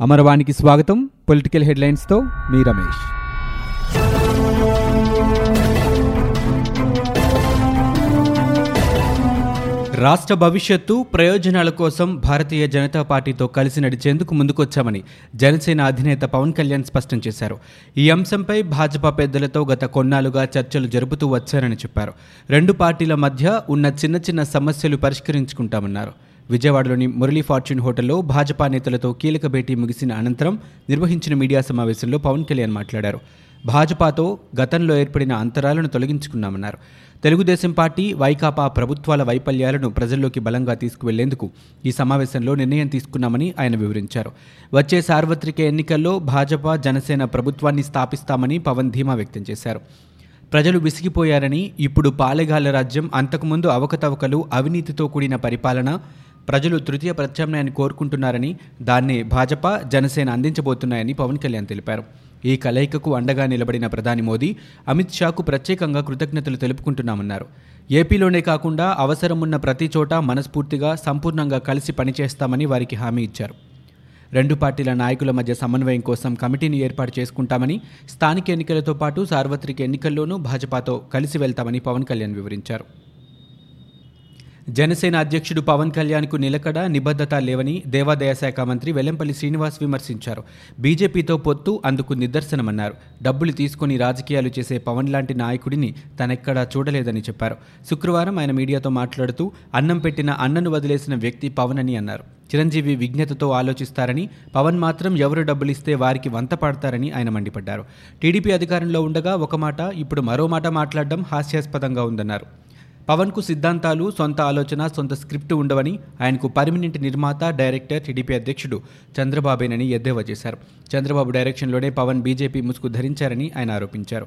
అమరవాణికి స్వాగతం. పొలిటికల్ హెడ్లైన్స్తో మీ రమేష్. రాష్ట్ర భవిష్యత్తు ప్రయోజనాల కోసం భారతీయ జనతా పార్టీతో కలిసి నడిచేందుకు ముందుకొచ్చామని జనసేన అధినేత పవన్ కళ్యాణ్ స్పష్టం చేశారు. ఈ అంశంపై భాజపా పెద్దలతో గత కొన్నాళ్ళుగా చర్చలు జరుపుతూ వచ్చారని చెప్పారు. రెండు పార్టీల మధ్య ఉన్న చిన్న చిన్న సమస్యలు పరిష్కరించుకుంటామన్నారు. విజయవాడలోని మురళీ ఫార్చ్యూన్ హోటల్లో భాజపా నేతలతో కీలక భేటీ ముగిసిన అనంతరం నిర్వహించిన మీడియా సమావేశంలో పవన్ కళ్యాణ్ మాట్లాడారు. భాజపాతో గతంలో ఏర్పడిన అంతరాలను తొలగించుకున్నామన్నారు. తెలుగుదేశం పార్టీ వైకాపా ప్రభుత్వాల వైఫల్యాలను ప్రజల్లోకి బలంగా తీసుకువెళ్ళేందుకు ఈ సమావేశంలో నిర్ణయం తీసుకున్నామని ఆయన వివరించారు. వచ్చే సార్వత్రిక ఎన్నికల్లో భాజపా జనసేన ప్రభుత్వాన్ని స్థాపిస్తామని పవన్ ధీమా వ్యక్తం చేశారు. ప్రజలు విసిగిపోయారని ఇప్పుడు పాలెగాల రాజ్యం అంతకుముందు అవకతవకలు అవినీతితో కూడిన పరిపాలన ప్రజలు తృతీయ ప్రత్యామ్నాయాన్ని కోరుకుంటున్నారని దాన్నే భాజపా జనసేన అందించబోతున్నాయని పవన్ కళ్యాణ్ తెలిపారు. ఈ కలయికకు అండగా నిలబడిన ప్రధాని మోదీ అమిత్ షాకు ప్రత్యేకంగా కృతజ్ఞతలు తెలుపుకుంటున్నామన్నారు. ఏపీలోనే కాకుండా అవసరమున్న ప్రతి చోట మనస్ఫూర్తిగా సంపూర్ణంగా కలిసి పనిచేస్తామని వారికి హామీ ఇచ్చారు. రెండు పార్టీల నాయకుల మధ్య సమన్వయం కోసం కమిటీని ఏర్పాటు చేసుకుంటామని స్థానిక ఎన్నికలతో పాటు సార్వత్రిక ఎన్నికల్లోనూ భాజపాతో కలిసి వెళ్తామని పవన్ కళ్యాణ్ వివరించారు. జనసేన అధ్యక్షుడు పవన్ కళ్యాణ్కు నిలకడ నిబద్ధత లేవని దేవాదాయ శాఖ మంత్రి వెల్లంపల్లి శ్రీనివాస్ విమర్శించారు. బీజేపీతో పొత్తు అందుకు నిదర్శనమన్నారు. డబ్బులు తీసుకుని రాజకీయాలు చేసే పవన్ లాంటి నాయకుడిని తనెక్కడా చూడలేదని చెప్పారు. శుక్రవారం ఆయన మీడియాతో మాట్లాడుతూ అన్నం పెట్టిన అన్నను వదిలేసిన వ్యక్తి పవన్ అని అన్నారు. చిరంజీవి విజ్ఞతతో ఆలోచిస్తారని పవన్ మాత్రం ఎవరు డబ్బులిస్తే వారికి వంత పాడతారని ఆయన మండిపడ్డారు. టీడీపీ అధికారంలో ఉండగా ఒక మాట ఇప్పుడు మరో మాట మాట్లాడడం హాస్యాస్పదంగా ఉందన్నారు. పవన్కు సిద్ధాంతాలు సొంత ఆలోచన సొంత స్క్రిప్ట్ ఉండవని ఆయనకు పర్మనెంట్ నిర్మాత డైరెక్టర్ టీడీపీ అధ్యక్షుడు చంద్రబాబేనని ఎద్దేవా చేశారు. చంద్రబాబు డైరెక్షన్లోనే పవన్ బీజేపీ ముసుగు ధరించారని ఆయన ఆరోపించారు.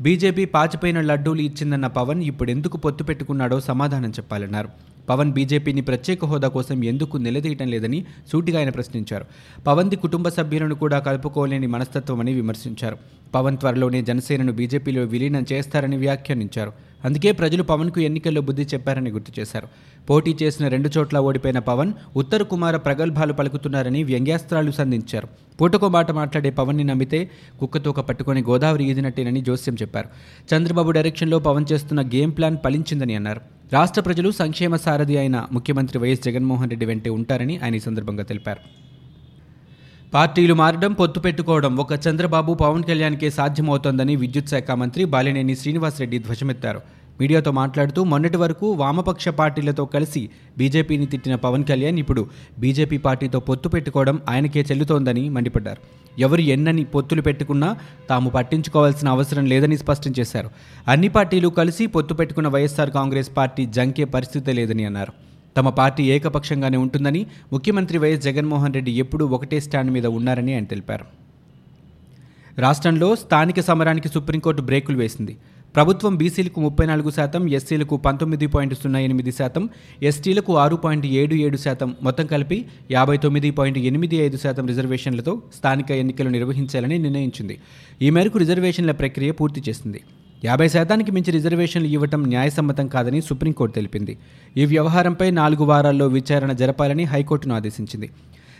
బీజేపీ పాచిపోయిన లడ్డూలు ఇచ్చిందన్న పవన్ ఇప్పుడు ఎందుకు పొత్తు పెట్టుకున్నాడో సమాధానం చెప్పాలన్నారు. పవన్ బీజేపీని ప్రత్యేక హోదా కోసం ఎందుకు నిలదీయటం లేదని సూటిగా ఆయన ప్రశ్నించారు. పవన్ది కుటుంబ సభ్యులను కూడా కలుపుకోలేని మనస్తత్వమని విమర్శించారు. పవన్ త్వరలోనే జనసేనను బీజేపీలో విలీనం చేస్తారని వ్యాఖ్యానించారు. అందుకే ప్రజలు పవన్కు ఎన్నికల్లో బుద్ధి చెప్పారని గుర్తు చేశారు. పోటీ చేసిన రెండు చోట్ల ఓడిపోయిన పవన్ ఉత్తర కుమార ప్రగల్భాలు పలుకుతున్నారని వ్యంగ్యాస్త్రాలు సంధించారు. పూటకో మాట మాట్లాడే పవన్ని నమ్మితే కుక్కతోక పట్టుకొని గోదావరి ఈదినట్టేనని జోస్యం చెప్పారు. చంద్రబాబు డైరెక్షన్లో పవన్ చేస్తున్న గేమ్ ప్లాన్ ఫలించిందని అన్నారు. రాష్ట్ర ప్రజలు సంక్షేమ సారథి అయిన ముఖ్యమంత్రి వైఎస్ జగన్మోహన్ రెడ్డి వెంటే ఉంటారని ఆయన ఈ సందర్భంగా తెలిపారు. పార్టీలు మారడం పొత్తు పెట్టుకోవడం ఒక చంద్రబాబు పవన్ కళ్యాణ్కే సాధ్యమవుతోందని విద్యుత్ శాఖ మంత్రి బాలినేని శ్రీనివాసరెడ్డి ధ్వజమెత్తారు. మీడియాతో మాట్లాడుతూ మొన్నటి వరకు వామపక్ష పార్టీలతో కలిసి బీజేపీని తిట్టిన పవన్ కళ్యాణ్ ఇప్పుడు బీజేపీ పార్టీతో పొత్తు పెట్టుకోవడం ఆయనకే చెల్లుతోందని మండిపడ్డారు. ఎవరు ఎన్నని పొత్తులు పెట్టుకున్నా తాము పట్టించుకోవాల్సిన అవసరం లేదని స్పష్టం చేశారు. అన్ని పార్టీలు కలిసి పొత్తు పెట్టుకున్న వైఎస్ఆర్ కాంగ్రెస్ పార్టీ జంకే పరిస్థితి లేదని అన్నారు. తమ పార్టీ ఏకపక్షంగానే ఉంటుందని ముఖ్యమంత్రి వైఎస్ జగన్మోహన్ రెడ్డి ఎప్పుడూ ఒకటే స్టాండ్ మీద ఉన్నారని ఆయన తెలిపారు. రాష్ట్రంలో స్థానిక సమరానికి సుప్రీంకోర్టు బ్రేకులు వేసింది. ప్రభుత్వం బీసీలకు ముప్పై నాలుగు శాతం ఎస్సీలకు పంతొమ్మిది పాయింట్ సున్నా ఎనిమిది శాతం ఎస్టీలకు ఆరు పాయింట్ ఏడు ఏడు శాతం మొత్తం కలిపి యాభై తొమ్మిది పాయింట్ ఎనిమిది ఐదు శాతం రిజర్వేషన్లతో స్థానిక ఎన్నికలు నిర్వహించాలని నిర్ణయించింది. ఈ మేరకు రిజర్వేషన్ల ప్రక్రియ పూర్తి చేసింది. యాభై శాతానికి మించి రిజర్వేషన్లు ఇవ్వటం న్యాయసమ్మతం కాదని సుప్రీంకోర్టు తెలిపింది. ఈ వ్యవహారంపై నాలుగు వారాల్లో విచారణ జరపాలని హైకోర్టును ఆదేశించింది.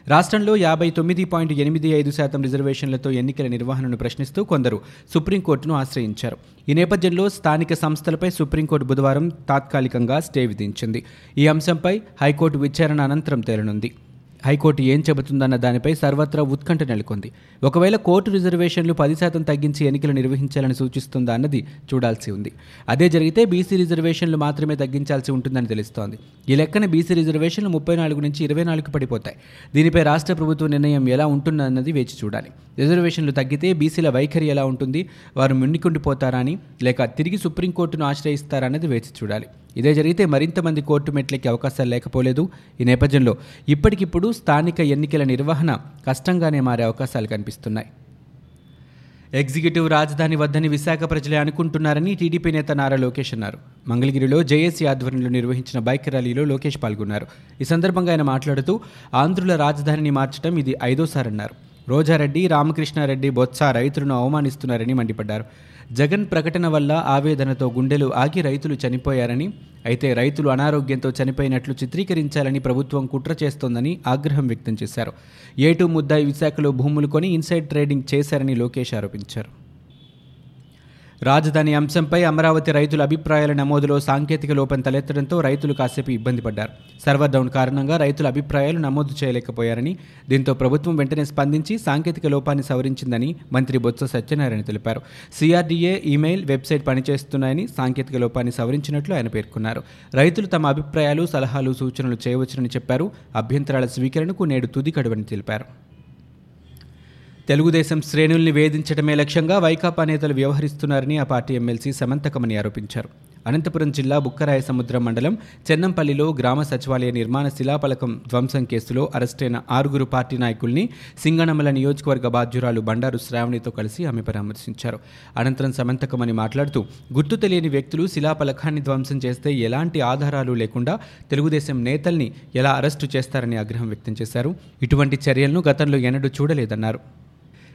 రాష్ట్రంలో యాభై తొమ్మిది పాయింట్ ఎనిమిది ఐదు శాతం రిజర్వేషన్లతో ఎన్నికల నిర్వహణను ప్రశ్నిస్తూ కొందరు సుప్రీంకోర్టును ఆశ్రయించారు. ఈ నేపథ్యంలో స్థానిక సంస్థలపై సుప్రీంకోర్టు బుధవారం తాత్కాలికంగా స్టే విధించింది. ఈ అంశంపై హైకోర్టు విచారణ అనంతరం తేలనుంది. హైకోర్టు ఏం చెబుతుందన్న దానిపై సర్వత్రా ఉత్కంఠ నెలకొంది. ఒకవేళ కోర్టు రిజర్వేషన్లు పది శాతం తగ్గించి ఎన్నికలు నిర్వహించాలని సూచిస్తుందా అన్నది చూడాల్సి ఉంది. అదే జరిగితే బీసీ రిజర్వేషన్లు మాత్రమే తగ్గించాల్సి ఉంటుందని తెలుస్తోంది. ఈ లెక్కన బీసీ రిజర్వేషన్లు ముప్పై నాలుగు నుంచి ఇరవై నాలుగు పడిపోతాయి. దీనిపై రాష్ట్ర ప్రభుత్వ నిర్ణయం ఎలా ఉంటుందన్నది వేచి చూడాలి. రిజర్వేషన్లు తగ్గితే బీసీల వైఖరి ఎలా ఉంటుంది? వారు మున్నికుండిపోతారని లేక తిరిగి సుప్రీంకోర్టును ఆశ్రయిస్తారా అన్నది వేచి చూడాలి. ఇదే జరిగితే మరింత మంది కోర్టు మెట్లకి అవకాశాలు లేకపోలేదు. ఈ నేపథ్యంలో ఇప్పటికిప్పుడు స్థానిక ఎన్నికల నిర్వహణ కష్టంగానే మారే అవకాశాలు కనిపిస్తున్నాయి. ఎగ్జిక్యూటివ్ రాజధాని వద్దని విశాఖ ప్రజలే అనుకుంటున్నారని టీడీపీ నేత నారా లోకేష్ అన్నారు. మంగళగిరిలో జేఏసీ ఆధ్వర్యంలో నిర్వహించిన బైక్ ర్యాలీలో లోకేష్ పాల్గొన్నారు. ఈ సందర్భంగా ఆయన మాట్లాడుతూ ఆంధ్రుల రాజధానిని మార్చడం ఇది ఐదోసారన్నారు. రోజారెడ్డి రామకృష్ణారెడ్డి బొత్స రైతులను అవమానిస్తున్నారని మండిపడ్డారు. జగన్ ప్రకటన వల్ల ఆవేదనతో గుండెలు ఆగి రైతులు చనిపోయారని అయితే రైతులు అనారోగ్యంతో చనిపోయినట్లు చిత్రీకరించాలని ప్రభుత్వం కుట్ర చేస్తోందని ఆగ్రహం వ్యక్తం చేశారు. ఏటూ ముద్దాయి విశాఖలో భూములు కొని ఇన్సైడ్ ట్రేడింగ్ చేశారని లోకేష్ ఆరోపించారు. రాజధాని అంశంపై అమరావతి రైతుల అభిప్రాయాల నమోదులో సాంకేతిక లోపం తలెత్తడంతో రైతులు కాసేపు ఇబ్బంది పడ్డారు. సర్వర్ డౌన్ కారణంగా రైతుల అభిప్రాయాలు నమోదు చేయలేకపోయారని దీంతో ప్రభుత్వం వెంటనే స్పందించి సాంకేతిక లోపాన్ని సవరించిందని మంత్రి బొత్స సత్యనారాయణ తెలిపారు. సిఆర్డీఏ ఈమెయిల్ వెబ్సైట్ పనిచేస్తున్నాయని సాంకేతిక లోపాన్ని సవరించినట్లు ఆయన పేర్కొన్నారు. రైతులు తమ అభిప్రాయాలు సలహాలు సూచనలు చేయవచ్చునని చెప్పారు. అభ్యంతరాల స్వీకరణకు నేడు తుది కడువని తెలిపారు. తెలుగుదేశం శ్రేణుల్ని వేధించడమే లక్ష్యంగా వైకాపా నేతలు వ్యవహరిస్తున్నారని ఆ పార్టీ ఎమ్మెల్సీ సమంతకమని ఆరోపించారు. అనంతపురం జిల్లా బుక్కరాయ సముద్రం మండలం చెన్నంపల్లిలో గ్రామ సచివాలయ నిర్మాణ శిలాపలకం ధ్వంసం కేసులో అరెస్టైన ఆరుగురు పార్టీ నాయకుల్ని సింగనమల నియోజకవర్గ బాధ్యురాలు బండారు శ్రావణితో కలిసి ఆమె పరామర్శించారు. అనంతరం సమంతకమని మాట్లాడుతూ గుర్తు తెలియని వ్యక్తులు శిలాపలకాన్ని ధ్వంసం చేస్తే ఎలాంటి ఆధారాలు లేకుండా తెలుగుదేశం నేతల్ని ఎలా అరెస్టు చేస్తారని ఆగ్రహం వ్యక్తం చేశారు. ఇటువంటి చర్యలను గతంలో ఎన్నడూ చూడలేదన్నారు.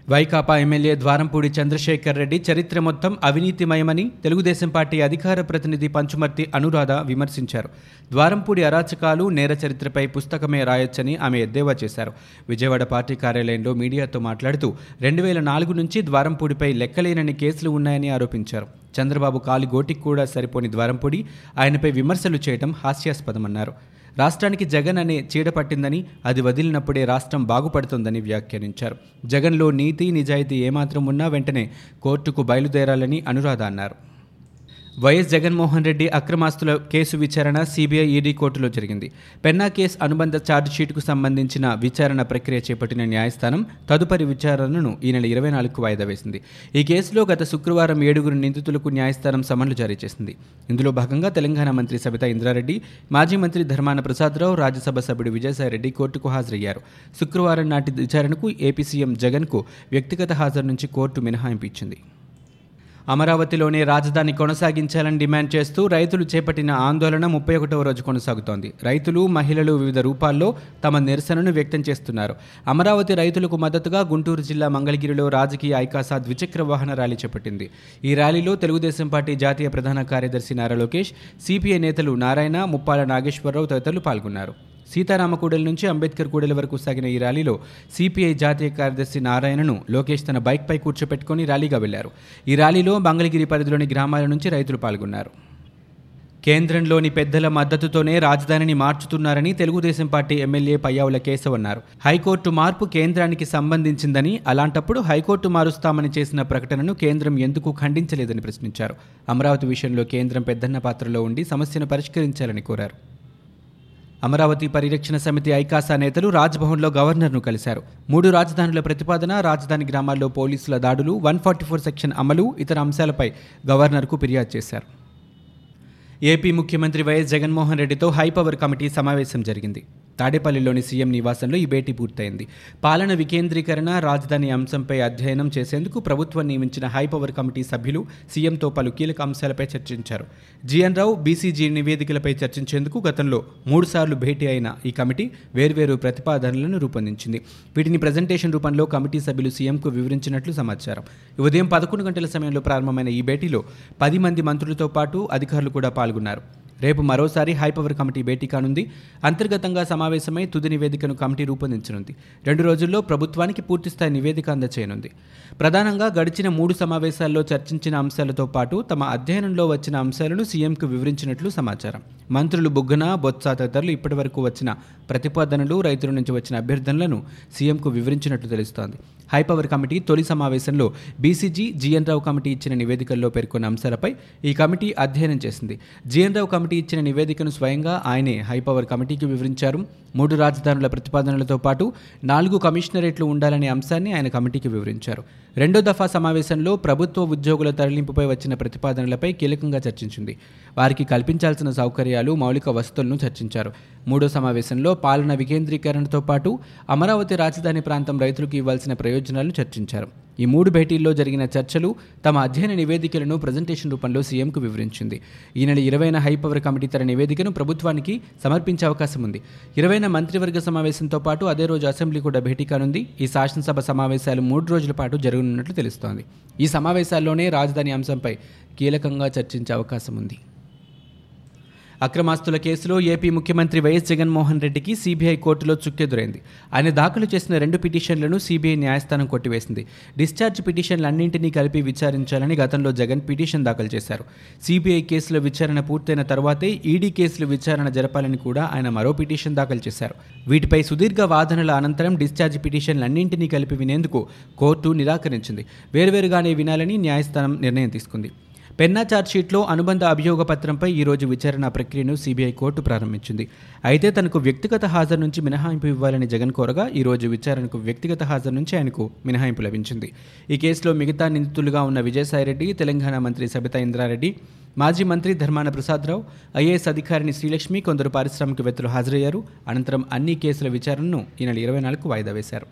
వైకాపా ఎమ్మెల్యే ద్వారంపూడి చంద్రశేఖర్ రెడ్డి చరిత్ర మొత్తం అవినీతిమయమని తెలుగుదేశం పార్టీ అధికార ప్రతినిధి పంచుమర్తి అనురాధ విమర్శించారు. ద్వారంపూడి అరాచకాలు నేర చరిత్రపై పుస్తకమే రాయొచ్చని ఆమె ఎద్దేవా చేశారు. విజయవాడ పార్టీ కార్యాలయంలో మీడియాతో మాట్లాడుతూ రెండు వేల నాలుగు నుంచి ద్వారంపూడిపై లెక్కలేనని కేసులు ఉన్నాయని ఆరోపించారు. చంద్రబాబు కాలి గోటికి కూడా సరిపోని ద్వారంపూడి ఆయనపై విమర్శలు చేయడం హాస్యాస్పదమన్నారు. రాష్ట్రానికి జగన్ అనే చీడ పట్టిందని అది వదిలినప్పుడే రాష్ట్రం బాగుపడుతుందని వ్యాఖ్యానించారు. జగన్లో నీతి నిజాయితీ ఏమాత్రం ఉన్నా వెంటనే కోర్టుకు బయలుదేరాలని అనురాధ అన్నారు. వైఎస్ జగన్మోహన్ రెడ్డి అక్రమాస్తుల కేసు విచారణ సిబిఐ ఈడీ కోర్టులో జరిగింది. పెన్నా కేసు అనుబంధ ఛార్జ్షీట్కు సంబంధించిన విచారణ ప్రక్రియ చేపట్టిన న్యాయస్థానం తదుపరి విచారణను ఈ నెల ఇరవై నాలుగుకు వాయిదా వేసింది. ఈ కేసులో గత శుక్రవారం ఏడుగురు నిందితులకు న్యాయస్థానం సమన్లు జారీ చేసింది. ఇందులో భాగంగా తెలంగాణ మంత్రి సబితా ఇంద్రారెడ్డి మాజీ మంత్రి ధర్మాన ప్రసాదరావు రాజ్యసభ సభ్యుడు విజయసాయిరెడ్డి కోర్టుకు హాజరయ్యారు. శుక్రవారం నాటి విచారణకు ఏపీ సీఎం జగన్కు వ్యక్తిగత హాజరు నుంచి కోర్టు మినహాయింపు ఇచ్చింది. అమరావతిలోనే రాజధాని కొనసాగించాలని డిమాండ్ చేస్తూ రైతులు చేపట్టిన ఆందోళన ముప్పై ఒకటవ రోజు కొనసాగుతోంది. రైతులు మహిళలు వివిధ రూపాల్లో తమ నిరసనను వ్యక్తం చేస్తున్నారు. అమరావతి రైతులకు మద్దతుగా గుంటూరు జిల్లా మంగళగిరిలో రాజకీయ ఐకాసా ద్విచక్ర వాహన ర్యాలీ చేపట్టింది. ఈ ర్యాలీలో తెలుగుదేశం పార్టీ జాతీయ ప్రధాన కార్యదర్శి నారా లోకేష్ సిపిఐ నేతలు నారాయణ ముప్పాల నాగేశ్వరరావు తదితరులు పాల్గొన్నారు. సీతారామకూడలి నుంచి అంబేద్కర్ కూడలి వరకు సాగిన ఈ ర్యాలీలో సిపిఐ జాతీయ కార్యదర్శి నారాయణను లోకేష్ తన బైక్పై కూర్చోపెట్టుకుని ర్యాలీగా వెళ్ళారు. ఈ ర్యాలీలో మంగళగిరి పరిధిలోని గ్రామాల నుంచి రైతులు పాల్గొన్నారు. కేంద్రంలోని పెద్దల మద్దతుతోనే రాజధానిని మార్చుతున్నారని తెలుగుదేశం పార్టీ ఎమ్మెల్యే పయ్యావుల కేశవ్ అన్నారు. హైకోర్టు మార్పు కేంద్రానికి సంబంధించిందని అలాంటప్పుడు హైకోర్టు మారుస్తామని చేసిన ప్రకటనను కేంద్రం ఎందుకు ఖండించలేదని ప్రశ్నించారు. అమరావతి విషయంలో కేంద్రం పెద్దన్న పాత్రలో ఉండి సమస్యను పరిష్కరించాలని కోరారు. అమరావతి పరిరక్షణ సమితి ఐకాసా నేతలు రాజ్భవన్లో గవర్నర్ను కలిశారు. మూడు రాజధానుల ప్రతిపాదన రాజధాని గ్రామాల్లో పోలీసుల దాడులు వన్ ఫార్టీ ఫోర్ సెక్షన్ అమలు ఇతర అంశాలపై గవర్నర్కు ఫిర్యాదు చేశారు. ఏపీ ముఖ్యమంత్రి వైఎస్ జగన్మోహన్ రెడ్డితో హైపవర్ కమిటీ సమావేశం జరిగింది. తాడేపల్లిలోని సీఎం నివాసంలో ఈ భేటీ పూర్తయింది. పాలన వికేంద్రీకరణ రాజధాని అంశంపై అధ్యయనం చేసేందుకు ప్రభుత్వం నియమించిన హైపవర్ కమిటీ సభ్యులు సీఎంతో పలు కీలక అంశాలపై చర్చించారు. జీఎన్ రావు బీసీజీ నివేదికలపై చర్చించేందుకు గతంలో మూడుసార్లు భేటీ అయిన ఈ కమిటీ వేర్వేరు ప్రతిపాదనలను రూపొందించింది. వీటిని ప్రజెంటేషన్ రూపంలో కమిటీ సభ్యులు సీఎంకు వివరించినట్లు సమాచారం. ఉదయం పదకొండు గంటల సమయంలో ప్రారంభమైన ఈ భేటీలో పది మంది మంత్రులతో పాటు అధికారులు కూడా పాల్గొన్నారు. రేపు మరోసారి హైపవర్ కమిటీ భేటీ కానుంది. అంతర్గతంగా సమావేశమై తుది నివేదికను కమిటీ రూపొందించనుంది. రెండు రోజుల్లో ప్రభుత్వానికి పూర్తిస్థాయి నివేదిక అందచేయనుంది. ప్రధానంగా గడిచిన మూడు సమావేశాల్లో చర్చించిన అంశాలతో పాటు తమ అధ్యయనంలో వచ్చిన అంశాలను సీఎంకు వివరించినట్లు సమాచారం. మంత్రులు బుగ్గన బొత్స తదితరులు ఇప్పటివరకు వచ్చిన ప్రతిపాదనలు రైతుల నుంచి వచ్చిన అభ్యర్థనలను సీఎంకు వివరించినట్లు తెలుస్తోంది. హైపవర్ కమిటీ తొలి సమావేశంలో బీసీజీ జీఎన్ రావు కమిటీ ఇచ్చిన నివేదికల్లో పేర్కొన్న అంశాలపై ఈ కమిటీ అధ్యయనం చేసింది. జీఎన్ రావు కమిటీ ఇచ్చిన నివేదికను స్వయంగా ఆయనే హైపవర్ కమిటీకి వివరించారు. మూడు రాజధానుల ప్రతిపాదనలతో పాటు నాలుగు కమిషనరేట్లు ఉండాలనే అంశాన్ని ఆయన కమిటీకి వివరించారు. రెండో దఫా సమావేశంలో ప్రభుత్వ ఉద్యోగుల తరలింపుపై వచ్చిన ప్రతిపాదనలపై కీలకంగా చర్చించింది. వారికి కల్పించాల్సిన సౌకర్యాలు మౌలిక వసతులను చర్చించారు. మూడో సమావేశంలో పాలన వికేంద్రీకరణతో పాటు అమరావతి రాజధాని ప్రాంతం రైతులకు ఇవ్వాల్సిన ప్రయోజనాలను చర్చించారు. ఈ మూడు భేటీల్లో జరిగిన చర్చలు తమ అధ్యయన నివేదికలను ప్రజెంటేషన్ రూపంలో సీఎంకు వివరించింది. ఈ నెల ఇరవైన హైపవర్ కమిటీ తన నివేదికను ప్రభుత్వానికి సమర్పించే అవకాశం ఉంది. ఇరవైన మంత్రివర్గ సమావేశంతో పాటు అదే రోజు అసెంబ్లీ కూడా భేటీ కానుంది. ఈ శాసనసభ సమావేశాలు మూడు రోజుల పాటు జరగనున్నట్లు తెలుస్తోంది. ఈ సమావేశాల్లోనే రాజధాని అంశంపై కీలకంగా చర్చించే అవకాశం ఉంది. అక్రమాస్తుల కేసులో ఏపీ ముఖ్యమంత్రి వైఎస్ జగన్మోహన్ రెడ్డికి సీబీఐ కోర్టులో చుక్కెదురైంది. ఆయన దాఖలు చేసిన రెండు పిటిషన్లను సీబీఐ న్యాయస్థానం కొట్టివేసింది. డిశ్చార్జ్ పిటిషన్లన్నింటినీ కలిపి విచారించాలని గతంలో జగన్ పిటిషన్ దాఖలు చేశారు. సీబీఐ కేసుల విచారణ పూర్తయిన తర్వాతే ఈడీ కేసులు విచారణ జరపాలని కూడా ఆయన మరో పిటిషన్ దాఖలు చేశారు. వీటిపై సుదీర్ఘ వాదనల అనంతరం డిశ్చార్జ్ పిటిషన్లన్నింటినీ కలిపి వినేందుకు కోర్టు నిరాకరించింది. వేరువేరుగానే వినాలని న్యాయస్థానం నిర్ణయం తీసుకుంది. పెన్నా ఛార్జ్షీట్లో అనుబంధ అభియోగ పత్రంపై ఈరోజు విచారణ ప్రక్రియను సీబీఐ కోర్టు ప్రారంభించింది. అయితే తనకు వ్యక్తిగత హాజరు నుంచి మినహాయింపు ఇవ్వాలని జగన్ కోరగా ఈరోజు విచారణకు వ్యక్తిగత హాజరు నుంచి ఆయనకు మినహాయింపు లభించింది. ఈ కేసులో మిగతా నిందితులుగా ఉన్న విజయసాయిరెడ్డి తెలంగాణ మంత్రి సబితా ఇంద్రారెడ్డి మాజీ మంత్రి ధర్మాన ప్రసాదరావు ఐఏఎస్ అధికారిని శ్రీలక్ష్మి కొందరు పారిశ్రామికవేత్తలు హాజరయ్యారు. అనంతరం అన్ని కేసుల విచారణను ఈ నెల ఇరవై నాలుగు వాయిదా వేశారు.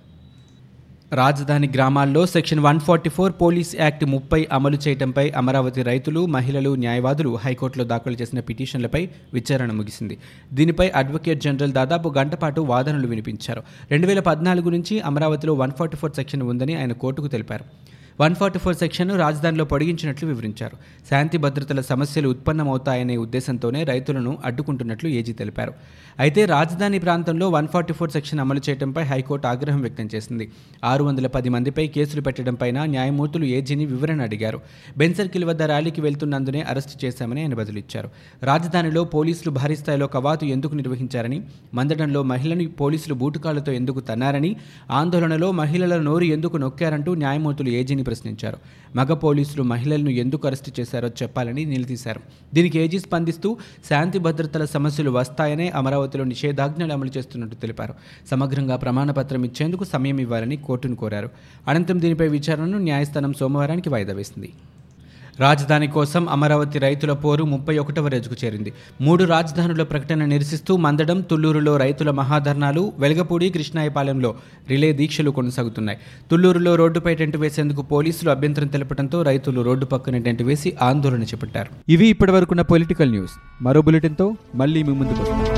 రాజధాని గ్రామాల్లో section one forty four police act ముప్పై అమలు చేయడంపై అమరావతి రైతులు మహిళలు న్యాయవాదులు హైకోర్టులో దాఖలు చేసిన పిటిషన్లపై విచారణ ముగిసింది. దీనిపై అడ్వకేట్ జనరల్ దాదాపు గంట పాటు వాదనలు వినిపించారు. రెండు వేల పద్నాలుగు నుంచి అమరావతిలో వన్ ఫార్టీ ఫోర్ సెక్షన్ ఉందని ఆయన కోర్టుకు తెలిపారు. వన్ ఫార్టీ ఫోర్ సెక్షన్ను రాజధానిలో పొడిగించినట్లు వివరించారు. శాంతి భద్రతల సమస్యలు ఉత్పన్నమవుతాయనే ఉద్దేశంతోనే రైతులను అడ్డుకుంటున్నట్లు ఏజీ తెలిపారు. అయితే రాజధాని ప్రాంతంలో వన్ ఫార్టీ ఫోర్ సెక్షన్ అమలు చేయడంపై హైకోర్టు ఆగ్రహం వ్యక్తం చేసింది. ఆరు వందల పది మందిపై కేసులు పెట్టడంపైన న్యాయమూర్తులు ఏజీని వివరణ అడిగారు. బెన్ సర్కిల్ వద్ద ర్యాలీకి వెళ్తున్నందునే అరెస్టు చేశామని ఆయన బదులిచ్చారు. రాజధానిలో పోలీసులు భారీ స్థాయిలో కవాతు ఎందుకు నిర్వహించారని మందడంలో మహిళను పోలీసులు బూటుకాలతో ఎందుకు తన్నారని ఆందోళనలో మహిళల నోరు ఎందుకు నొక్కారంటూ న్యాయమూర్తులు ఏజీని ప్రశ్నించారు. మగ పోలీసులు మహిళలను ఎందుకు అరెస్టు చేశారో చెప్పాలని నిలదీశారు. దీనికి ఏజీ స్పందిస్తూ శాంతి భద్రతల సమస్యలు వస్తాయనే అమరావతిలో నిషేధాజ్ఞలు అమలు చేస్తున్నట్టు తెలిపారు. సమగ్రంగా ప్రమాణపత్రం ఇచ్చేందుకు సమయం ఇవ్వాలని కోర్టును కోరారు. అనంతరం దీనిపై విచారణను న్యాయస్థానం సోమవారానికి వాయిదా వేసింది. రాజధాని కోసం అమరావతి రైతుల పోరు ముప్పై ఒకటవ రోజుకు చేరింది. మూడు రాజధానుల ప్రకటన నిరసిస్తూ మందడం తుళ్ళూరులో రైతుల మహాధర్నాలు వెలగపూడి కృష్ణాయపాలెంలో రిలే దీక్షలు కొనసాగుతున్నాయి. తుళ్ళూరులో రోడ్డుపై టెంట్ వేసేందుకు పోలీసులు అభ్యంతరం తెలపడంతో రైతులు రోడ్డు పక్కన టెంట్ వేసి ఆందోళన చేపట్టారు. ఇవి ఇప్పటివరకున్న పొలిటికల్ న్యూస్. మరో బులెటిన్తో మళ్ళీ మీ ముందుకు వస్తాం.